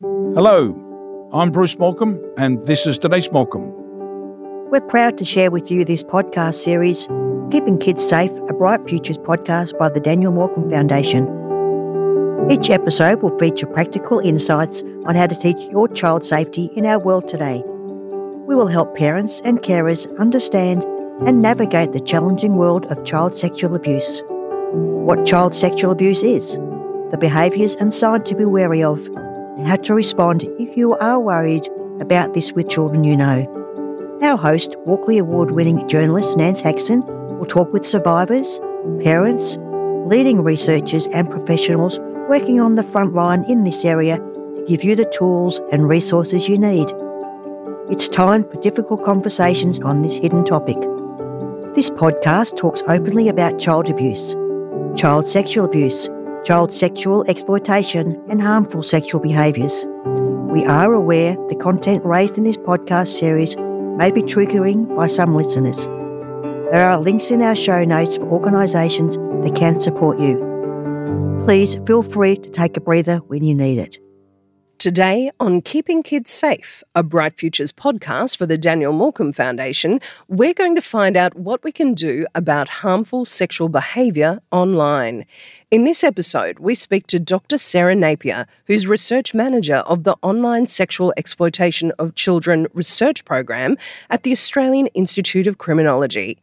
Hello, I'm Bruce Morcombe, and this is Denise Morcombe. We're proud to share with you this podcast series, Keeping Kids Safe, a Bright Futures podcast by the Daniel Morcombe Foundation. Each episode will feature practical insights on how to teach your child safety in our world today. We will help parents and carers understand and navigate the challenging world of child sexual abuse. What child sexual abuse is, the behaviours and signs to be wary of, and how to respond if you are worried about this with children you know. Our host, Walkley Award winning journalist Nance Haxton, will talk with survivors, parents, leading researchers, and professionals working on the front line in this area to give you the tools and resources you need. It's time for difficult conversations on this hidden topic. This podcast talks openly about child abuse, child sexual abuse, child sexual exploitation, and harmful sexual behaviours. We are aware the content raised in this podcast series may be triggering by some listeners. There are links in our show notes for organisations that can support you. Please feel free to take a breather when you need it. Today on Keeping Kids Safe, a Bright Futures podcast for the Daniel Morcombe Foundation, we're going to find out what we can do about harmful sexual behaviour online. In this episode, we speak to Dr. Sarah Napier, who's research manager of the Online Sexual Exploitation of Children Research Program at the Australian Institute of Criminology.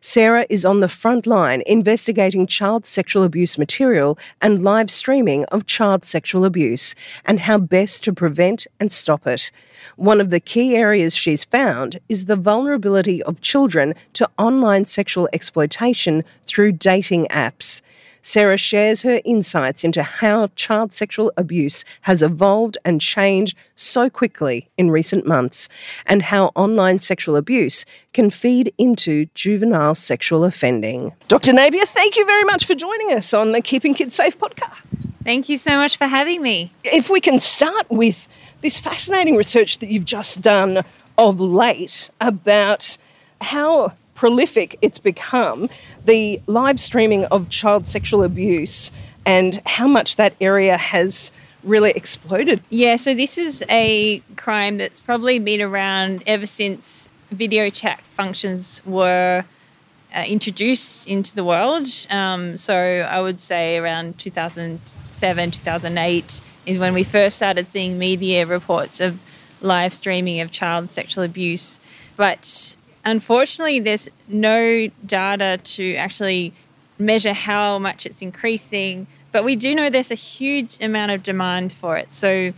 Sarah is on the front line investigating child sexual abuse material and live streaming of child sexual abuse and how best to prevent and stop it. One of the key areas she's found is the vulnerability of children to online sexual exploitation through dating apps. Sarah shares her insights into how child sexual abuse has evolved and changed so quickly in recent months, and how online sexual abuse can feed into juvenile sexual offending. Dr. Napier, thank you very much for joining us on the Keeping Kids Safe podcast. Thank you so much for having me. If we can start with this fascinating research that you've just done of late about how prolific it's become, the live streaming of child sexual abuse, and how much that area has really exploded. Yeah, so this is a crime that's probably been around ever since video chat functions were uh, introduced into the world. Um, so I would say around 2007, 2008 is when we first started seeing media reports of live streaming of child sexual abuse. But unfortunately, there's no data to actually measure how much it's increasing, but we do know there's a huge amount of demand for it. So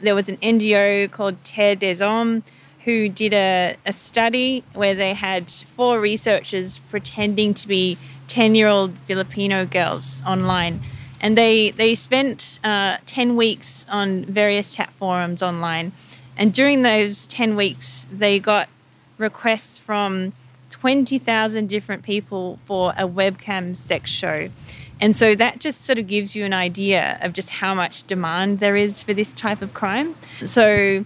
there was an NGO called Terre des Hommes who did a, a study where they had four researchers pretending to be 10 year old Filipino girls online. And they, they spent uh, 10 weeks on various chat forums online. And during those 10 weeks, they got requests from 20,000 different people for a webcam sex show. And so that just sort of gives you an idea of just how much demand there is for this type of crime. So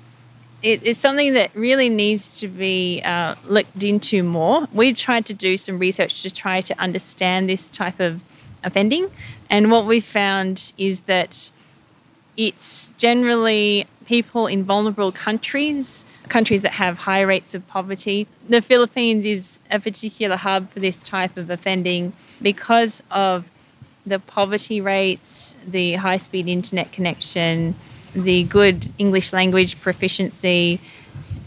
it, it's something that really needs to be uh, looked into more. We've tried to do some research to try to understand this type of offending. And what we found is that it's generally people in vulnerable countries countries that have high rates of poverty. The Philippines is a particular hub for this type of offending because of the poverty rates, the high speed internet connection, the good English language proficiency,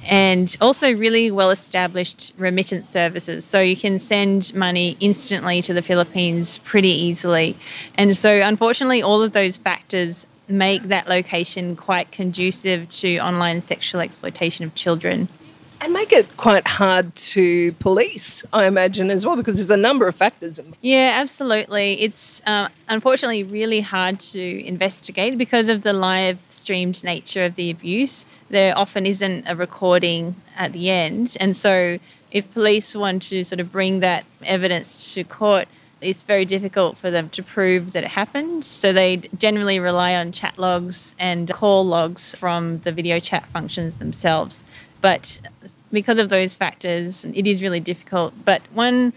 and also really well established remittance services. So you can send money instantly to the Philippines pretty easily. And so, unfortunately, all of those factors make that location quite conducive to online sexual exploitation of children. And make it quite hard to police, I imagine, as well, because there's a number of factors. Yeah, absolutely. It's uh, unfortunately really hard to investigate because of the live streamed nature of the abuse. There often isn't a recording at the end. And so, if police want to sort of bring that evidence to court, it's very difficult for them to prove that it happened. So they generally rely on chat logs and call logs from the video chat functions themselves. But because of those factors, it is really difficult. But one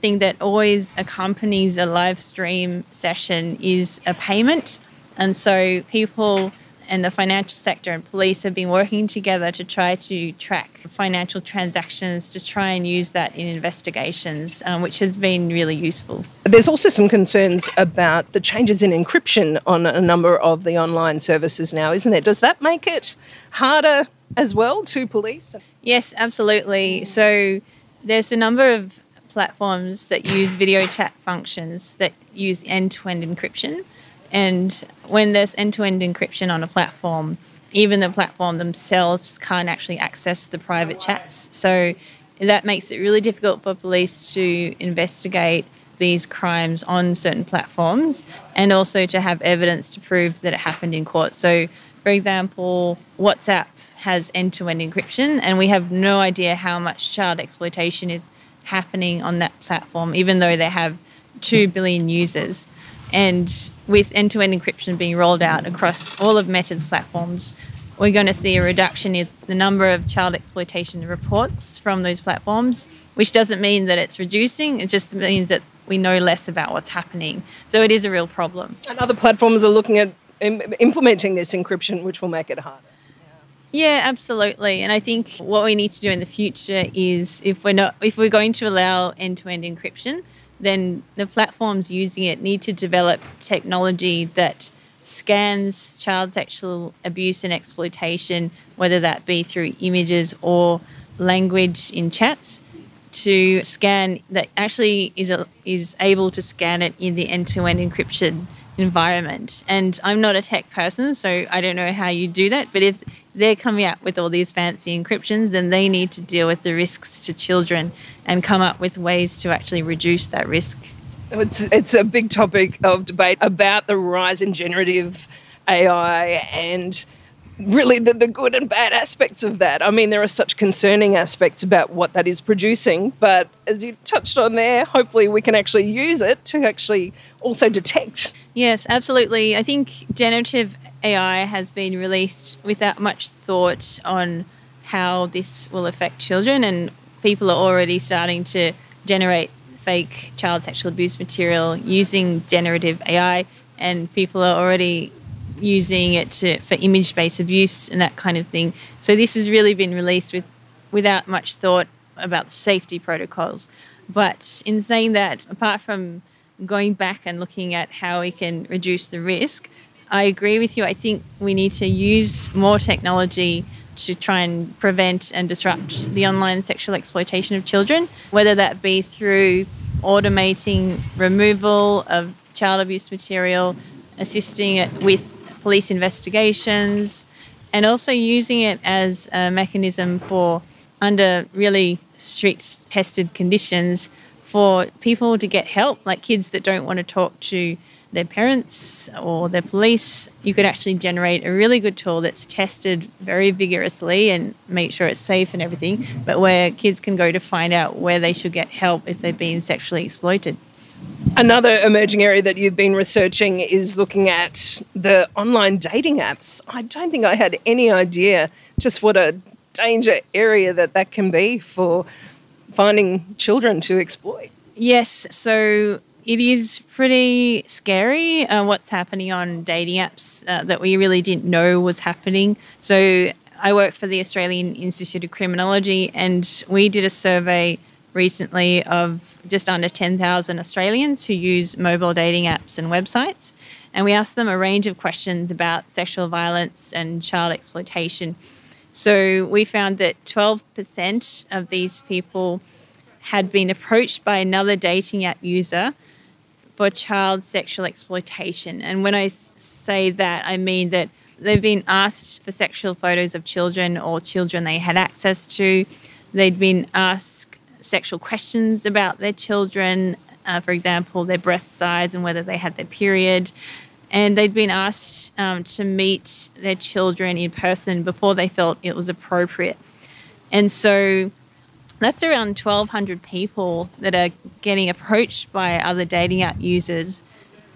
thing that always accompanies a live stream session is a payment. And so people and the financial sector and police have been working together to try to track financial transactions to try and use that in investigations, um, which has been really useful. There's also some concerns about the changes in encryption on a number of the online services now, isn't there? Does that make it harder as well to police? Yes, absolutely. So there's a number of platforms that use video chat functions that use end to end encryption. And when there's end to end encryption on a platform, even the platform themselves can't actually access the private chats. So that makes it really difficult for police to investigate these crimes on certain platforms and also to have evidence to prove that it happened in court. So, for example, WhatsApp has end to end encryption, and we have no idea how much child exploitation is happening on that platform, even though they have 2 billion users. And with end to end encryption being rolled out across all of Meta's platforms, we're going to see a reduction in the number of child exploitation reports from those platforms, which doesn't mean that it's reducing, it just means that we know less about what's happening. So it is a real problem. And other platforms are looking at implementing this encryption, which will make it harder. Yeah, absolutely. And I think what we need to do in the future is if we're not if we're going to allow end-to-end encryption, then the platforms using it need to develop technology that scans child sexual abuse and exploitation, whether that be through images or language in chats, to scan that actually is a, is able to scan it in the end-to-end encryption environment. And I'm not a tech person, so I don't know how you do that. But if they're coming up with all these fancy encryptions, then they need to deal with the risks to children and come up with ways to actually reduce that risk. It's, it's a big topic of debate about the rise in generative AI and really the, the good and bad aspects of that. I mean, there are such concerning aspects about what that is producing, but as you touched on there, hopefully we can actually use it to actually also detect. Yes, absolutely. I think generative AI has been released without much thought on how this will affect children, and people are already starting to generate fake child sexual abuse material using generative AI, and people are already using it to, for image based abuse and that kind of thing. So this has really been released with without much thought about safety protocols. But in saying that, apart from going back and looking at how we can reduce the risk, I agree with you. I think we need to use more technology to try and prevent and disrupt the online sexual exploitation of children, whether that be through automating removal of child abuse material, assisting it with police investigations, and also using it as a mechanism for, under really strict tested conditions, for people to get help, like kids that don't want to talk to their parents or their police. You could actually generate a really good tool that's tested very vigorously and make sure it's safe and everything, but where kids can go to find out where they should get help if they've been sexually exploited. Another emerging area that you've been researching is looking at the online dating apps. I don't think I had any idea just what a danger area that that can be for finding children to exploit. Yes, so it is pretty scary uh, what's happening on dating apps uh, that we really didn't know was happening. So I work for the Australian Institute of Criminology, and we did a survey recently of just under 10,000 Australians who use mobile dating apps and websites. And we asked them a range of questions about sexual violence and child exploitation. So we found that 12% of these people had been approached by another dating app user for child sexual exploitation. And when I say that, I mean that they've been asked for sexual photos of children or children they had access to. They'd been asked sexual questions about their children, uh, for example, their breast size and whether they had their period. And they'd been asked um, to meet their children in person before they felt it was appropriate. And so that's around 1,200 people that are getting approached by other dating app users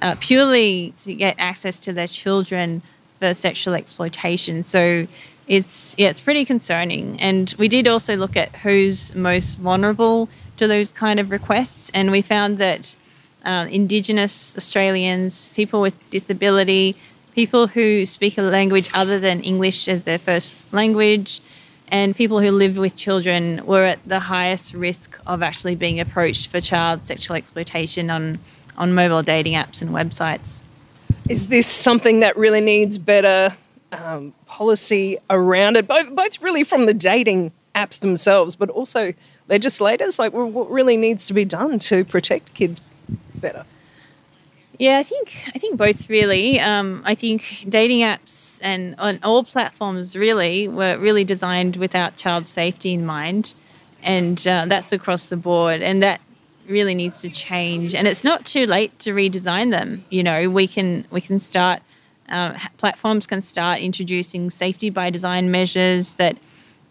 uh, purely to get access to their children for sexual exploitation. So it's yeah, it's pretty concerning. And we did also look at who's most vulnerable to those kind of requests, and we found that uh, Indigenous Australians, people with disability, people who speak a language other than English as their first language, and people who live with children were at the highest risk of actually being approached for child sexual exploitation on, on mobile dating apps and websites. Is this something that really needs better um, policy around it, both, both really from the dating apps themselves, but also legislators? Like, what really needs to be done to protect kids better? Yeah, I think I think both really. Um, I think dating apps and on all platforms really were really designed without child safety in mind, and uh, that's across the board. And that really needs to change. And it's not too late to redesign them. You know, we can we can start. Uh, platforms can start introducing safety by design measures that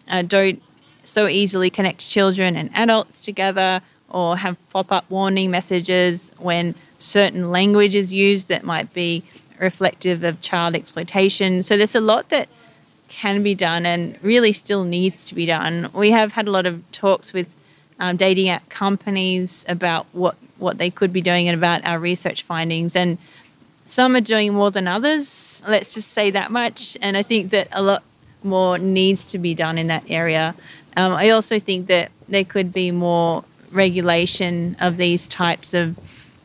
uh, don't so easily connect children and adults together or have pop up warning messages when certain language is used that might be reflective of child exploitation. So there's a lot that can be done and really still needs to be done. We have had a lot of talks with um, dating app companies about what, what they could be doing and about our research findings. And some are doing more than others, let's just say that much. And I think that a lot more needs to be done in that area. Um, I also think that there could be more regulation of these types of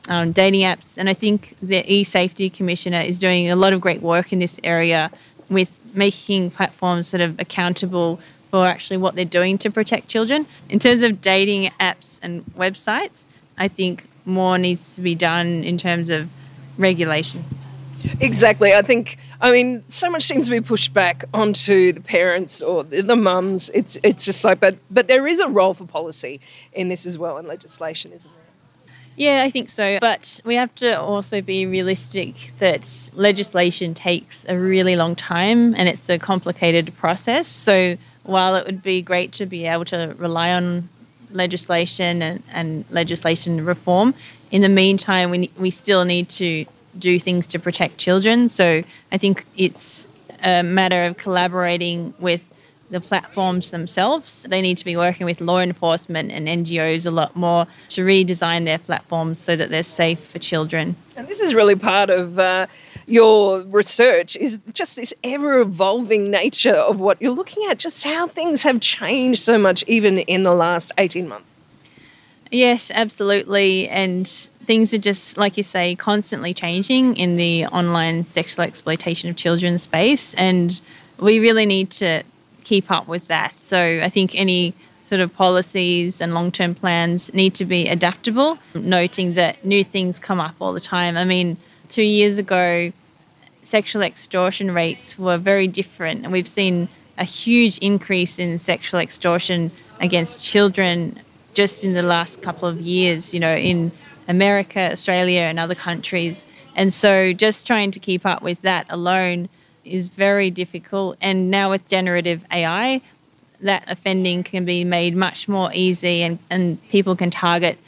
um, dating apps. And I think the e-safety commissioner is doing a lot of great work in this area with making platforms sort of accountable for actually what they're doing to protect children. In terms of dating apps and websites, I think more needs to be done in terms of regulation. Exactly. I think. I mean, so much seems to be pushed back onto the parents or the mums. It's it's just like, but but there is a role for policy in this as well, and legislation, isn't there? Yeah, I think so. But we have to also be realistic that legislation takes a really long time and it's a complicated process. So while it would be great to be able to rely on legislation and, and legislation reform, in the meantime, we, we still need to do things to protect children. So I think it's a matter of collaborating with the platforms themselves. They need to be working with law enforcement and NGOs a lot more to redesign their platforms so that they're safe for children. And this is really part of uh, your research is just this ever evolving nature of what you're looking at, just how things have changed so much even in the last 18 months. Yes, absolutely. And things are just, like you say, constantly changing in the online sexual exploitation of children space. And we really need to keep up with that. So I think any sort of policies and long term plans need to be adaptable, noting that new things come up all the time. I mean, two years ago, sexual extortion rates were very different, and we've seen a huge increase in sexual extortion against children just in the last couple of years, you know, in America, Australia, and other countries. And so just trying to keep up with that alone is very difficult. And now with generative AI, that offending can be made much more easy and, and people can target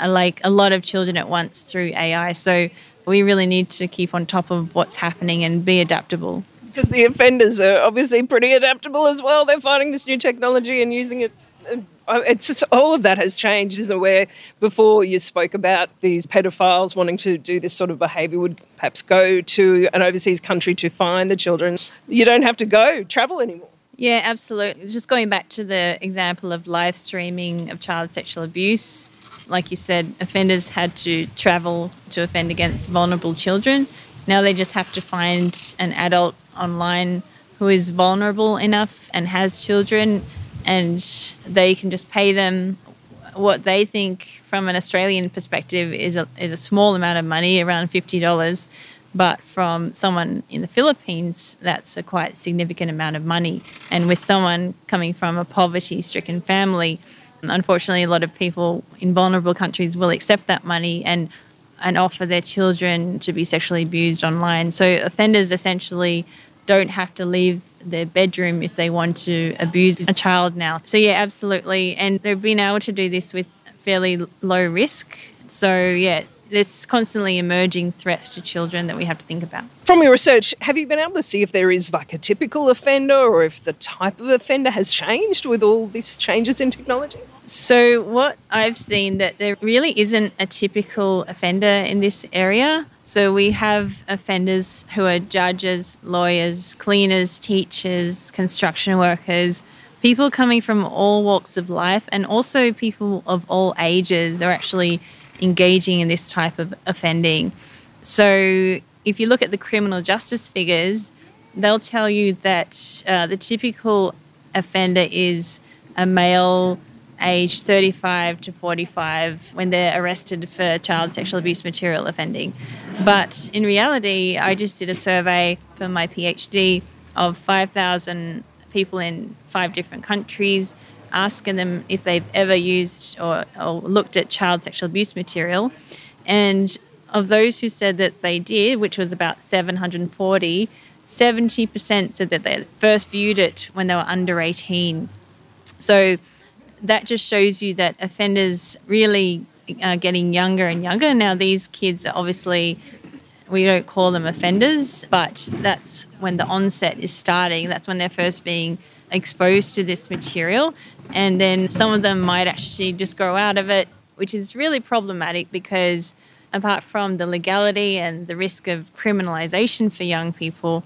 uh, like a lot of children at once through AI. So we really need to keep on top of what's happening and be adaptable. Because the offenders are obviously pretty adaptable as well. They're finding this new technology and using it uh, Oh, it's just all of that has changed, isn't it? Where before you spoke about these pedophiles wanting to do this sort of behaviour would perhaps go to an overseas country to find the children. You don't have to go travel anymore. Yeah, absolutely. Just going back to the example of live streaming of child sexual abuse, like you said, offenders had to travel to offend against vulnerable children. Now they just have to find an adult online who is vulnerable enough and has children and they can just pay them what they think from an Australian perspective is a, is a small amount of money, around $50. But from someone in the Philippines, that's a quite significant amount of money. And with someone coming from a poverty stricken family, unfortunately, a lot of people in vulnerable countries will accept that money and and offer their children to be sexually abused online. So offenders essentially don't have to leave their bedroom if they want to abuse a child now. So, yeah, absolutely. And they've been able to do this with fairly low risk. So, yeah, there's constantly emerging threats to children that we have to think about. From your research, have you been able to see if there is like a typical offender or if the type of offender has changed with all these changes in technology? So what I've seen that there really isn't a typical offender in this area. So we have offenders who are judges, lawyers, cleaners, teachers, construction workers, people coming from all walks of life and also people of all ages are actually engaging in this type of offending. So if you look at the criminal justice figures, they'll tell you that uh, the typical offender is a male aged 35 to 45 when they're arrested for child sexual abuse material offending. But in reality, I just did a survey for my PhD of 5,000 people in five different countries asking them if they've ever used or, or looked at child sexual abuse material. And of those who said that they did, which was about 740, 70% said that they first viewed it when they were under 18. So that just shows you that offenders really are getting younger and younger. Now, these kids are obviously, we don't call them offenders, but that's when the onset is starting. That's when they're first being exposed to this material. And then some of them might actually just grow out of it, which is really problematic because apart from the legality and the risk of criminalisation for young people,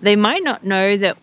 they might not know that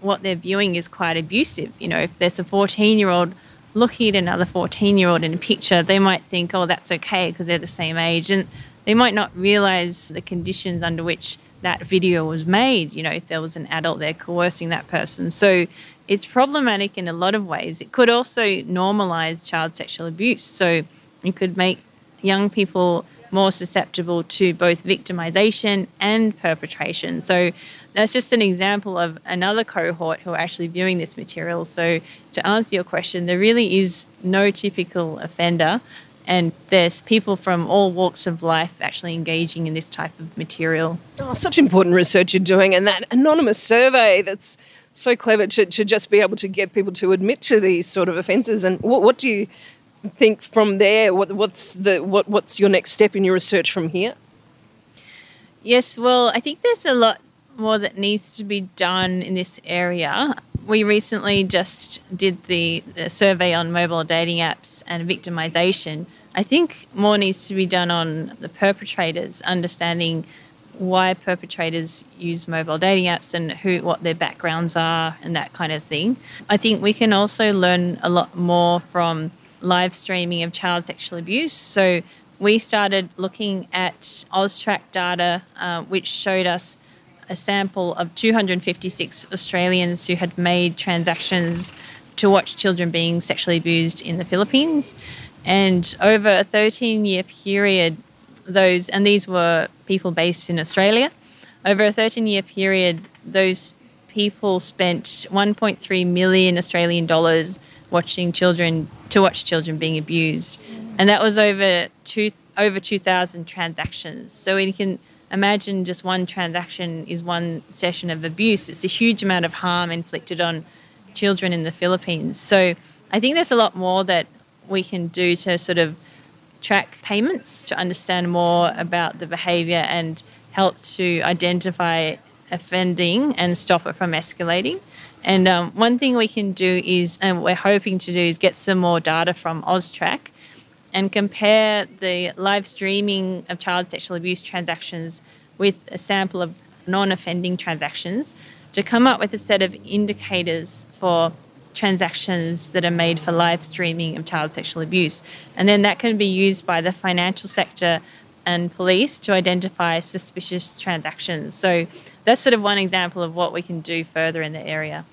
what they're viewing is quite abusive. You know, if there's a 14 year old looking at another 14 year old in a picture, they might think, oh, that's okay because they're the same age. And they might not realize the conditions under which that video was made, you know, if there was an adult there coercing that person. So it's problematic in a lot of ways. It could also normalize child sexual abuse. So it could make young people more susceptible to both victimization and perpetration. So that's just an example of another cohort who are actually viewing this material. So to answer your question, there really is no typical offender and there's people from all walks of life actually engaging in this type of material. Oh, such important research you're doing, and that anonymous survey that's so clever to, to just be able to get people to admit to these sort of offences. And what, what do you think from there? What, what's the what, what's your next step in your research from here? Yes, well, I think there's a lot more that needs to be done in this area. We recently just did the, the survey on mobile dating apps and victimization. I think more needs to be done on the perpetrators, understanding why perpetrators use mobile dating apps and who what their backgrounds are and that kind of thing. I think we can also learn a lot more from live streaming of child sexual abuse. So we started looking at Austrac data, uh, which showed us a sample of 256 Australians who had made transactions to watch children being sexually abused in the Philippines. And over a 13 year period, those, and these were people based in Australia. Over a 13 year period, those people spent 1.3 million Australian dollars watching children to watch children being abused, and that was over two over 2,000 transactions. So we can imagine just one transaction is one session of abuse. It's a huge amount of harm inflicted on children in the Philippines. So I think there's a lot more that we can do to sort of track payments to understand more about the behaviour and help to identify offending and stop it from escalating. And um, one thing we can do is, and we're hoping to do, is get some more data from Austrac and compare the live streaming of child sexual abuse transactions with a sample of non offending transactions to come up with a set of indicators for transactions that are made for live streaming of child sexual abuse. And then that can be used by the financial sector and police to identify suspicious transactions. So that's sort of one example of what we can do further in the area.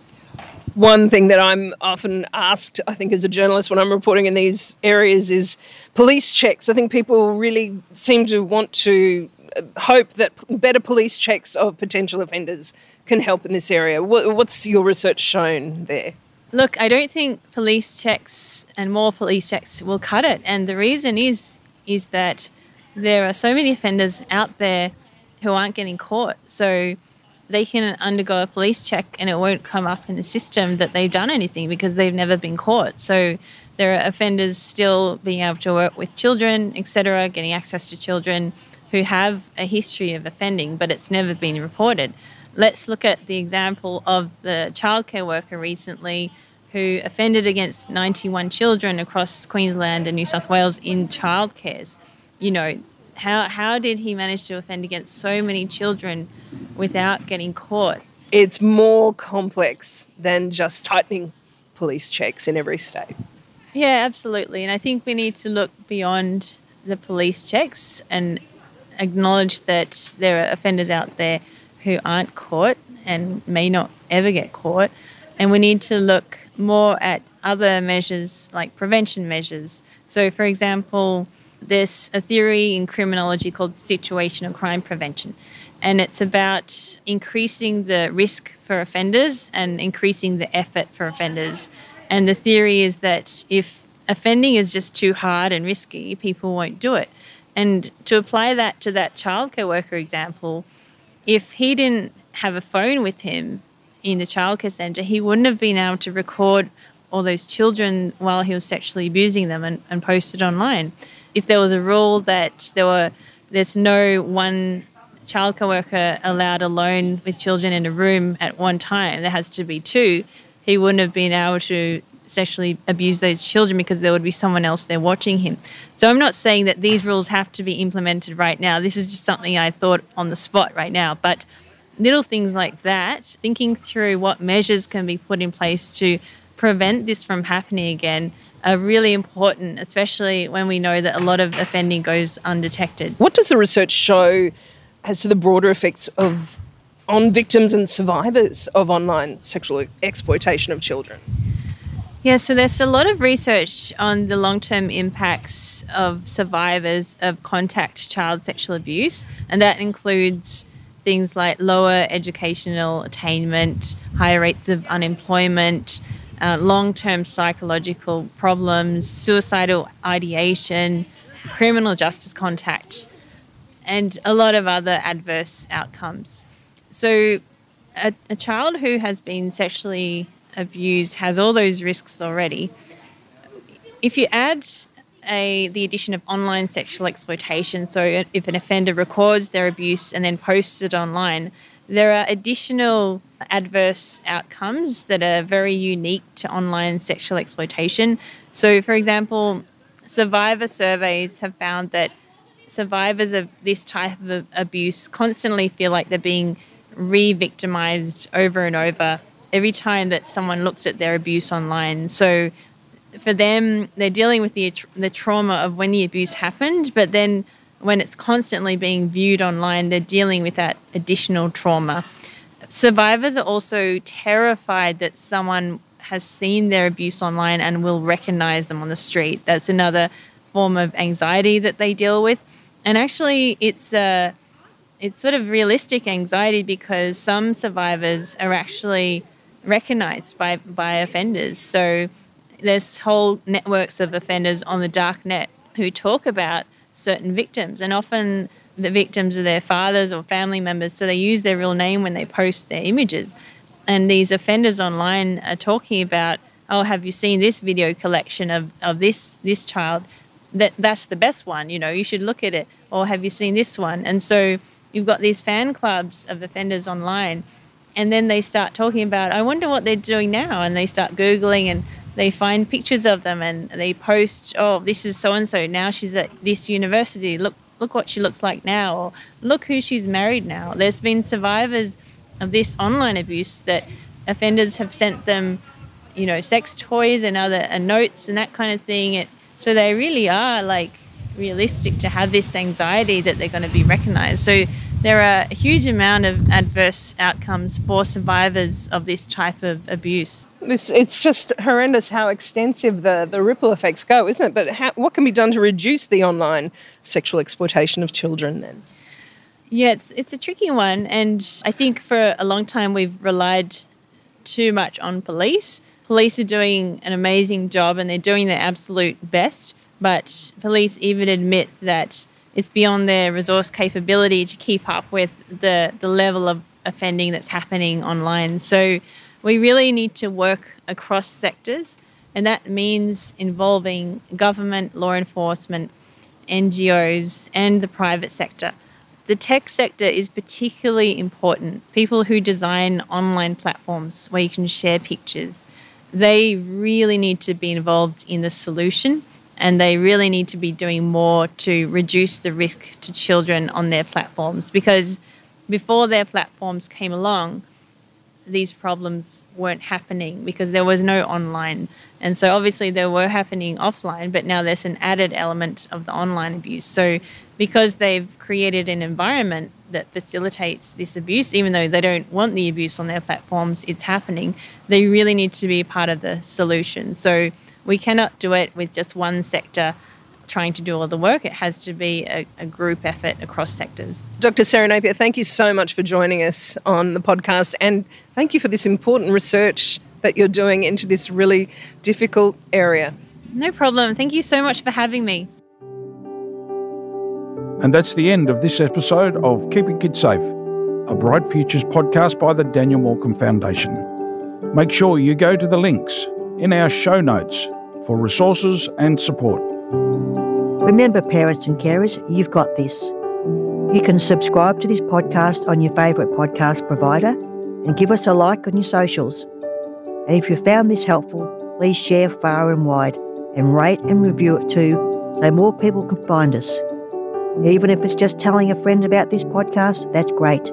One thing that I'm often asked, I think, as a journalist when I'm reporting in these areas is police checks. I think people really seem to want to uh, hope that better police checks of potential offenders can help in this area. What's your research shown there? Look, I don't think police checks and more police checks will cut it. And the reason is is that there are so many offenders out there who aren't getting caught. So they can undergo a police check and it won't come up in the system that they've done anything because they've never been caught. So There are offenders still being able to work with children, etc., getting access to children who have a history of offending, but it's never been reported. Let's look at the example of the childcare worker recently who offended against 91 children across Queensland and New South Wales in childcares. You know, how, how did he manage to offend against so many children without getting caught? It's more complex than just tightening police checks in every state. Yeah, absolutely. And I think we need to look beyond the police checks and acknowledge that there are offenders out there who aren't caught and may not ever get caught. And we need to look more at other measures like prevention measures. So, for example, there's a theory in criminology called situational crime prevention, and it's about increasing the risk for offenders and increasing the effort for offenders. And the theory is that if offending is just too hard and risky, people won't do it. And to apply that to that childcare worker example, if he didn't have a phone with him in the childcare centre, he wouldn't have been able to record all those children while he was sexually abusing them and, and post it online. If there was a rule that there were there's no one childcare worker allowed alone with children in a room at one time, there has to be two, he wouldn't have been able to sexually abuse those children because there would be someone else there watching him. So I'm not saying that these rules have to be implemented right now. This is just something I thought on the spot right now. But little things like that, thinking through what measures can be put in place to prevent this from happening again are really important, especially when we know that a lot of offending goes undetected. What does the research show as to the broader effects of on victims and survivors of online sexual exploitation of children? Yeah, so there's a lot of research on the long term impacts of survivors of contact child sexual abuse, and that includes things like lower educational attainment, higher rates of unemployment, uh, long term psychological problems, suicidal ideation, criminal justice contact, and a lot of other adverse outcomes. So, a, a child who has been sexually abused has all those risks already. If you add a, the addition of online sexual exploitation, so if an offender records their abuse and then posts it online, there are additional adverse outcomes that are very unique to online sexual exploitation. So, for example, survivor surveys have found that survivors of this type of abuse constantly feel like they're being re victimized over and over every time that someone looks at their abuse online. So for them, they're dealing with the the trauma of when the abuse happened, but then when it's constantly being viewed online, they're dealing with that additional trauma. Survivors are also terrified that someone has seen their abuse online and will recognize them on the street. That's another form of anxiety that they deal with. And actually, it's a it's sort of realistic anxiety because some survivors are actually recognized by, by offenders. So there's whole networks of offenders on the dark net who talk about certain victims, and often the victims are their fathers or family members, so they use their real name when they post their images. And these offenders online are talking about, oh, have you seen this video collection of, of this this child? That that's the best one, you know, you should look at it. Or have you seen this one? And so you've got these fan clubs of offenders online and then they start talking about i wonder what they're doing now and they start googling and they find pictures of them and they post oh this is so and so now she's at this university. Look look what she looks like now or look who she's married now. There's been survivors of this online abuse that offenders have sent them you know sex toys and other and notes and that kind of thing. It, so they really are like realistic to have this anxiety that they're going to be recognized. So there are a huge amount of adverse outcomes for survivors of this type of abuse. This, it's just horrendous how extensive the, the ripple effects go, isn't it? But how, what can be done to reduce the online sexual exploitation of children then? Yeah, it's, it's a tricky one. And I think for a long time we've relied too much on police. Police are doing an amazing job and they're doing their absolute best. But police even admit that it's beyond their resource capability to keep up with the, the level of offending that's happening online. So we really need to work across sectors And that means involving government, law enforcement, NGOs, and the private sector. The tech sector is particularly important. People who design online platforms where you can share pictures, they really need to be involved in the solution and they really need to be doing more to reduce the risk to children on their platforms because before their platforms came along, these problems weren't happening because there was no online. And so obviously they were happening offline, but now there's an added element of the online abuse. So because they've created an environment that facilitates this abuse, even though they don't want the abuse on their platforms, it's happening, they really need to be part of the solution. So we cannot do it with just one sector trying to do all the work. It has to be a, a, group effort across sectors. Dr. Sarah Napier, thank you so much for joining us on the podcast and thank you for this important research that you're doing into this really difficult area. No problem. Thank you so much for having me. And that's the end of this episode of Keeping Kids Safe, a Bright Futures podcast by the Daniel Morcombe Foundation. Make sure you go to the links in our show notes for resources and support. Remember, parents and carers, you've got this. You can subscribe to this podcast on your favourite podcast provider and give us a like on your socials. And if you found this helpful, please share far and wide and rate and review it too so more people can find us. Even if it's just telling a friend about this podcast, that's great.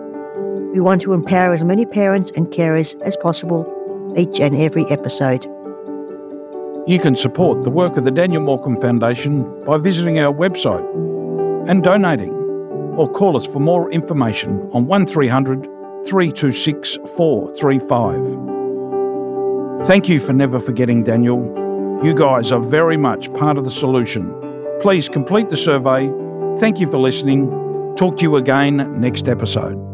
We want to empower as many parents and carers as possible each and every episode. You can support the work of the Daniel Morcombe Foundation by visiting our website and donating, or call us for more information on 1300 326 435. Thank you for never forgetting Daniel. You guys are very much part of the solution. Please complete the survey. Thank you for listening. Talk to you again next episode.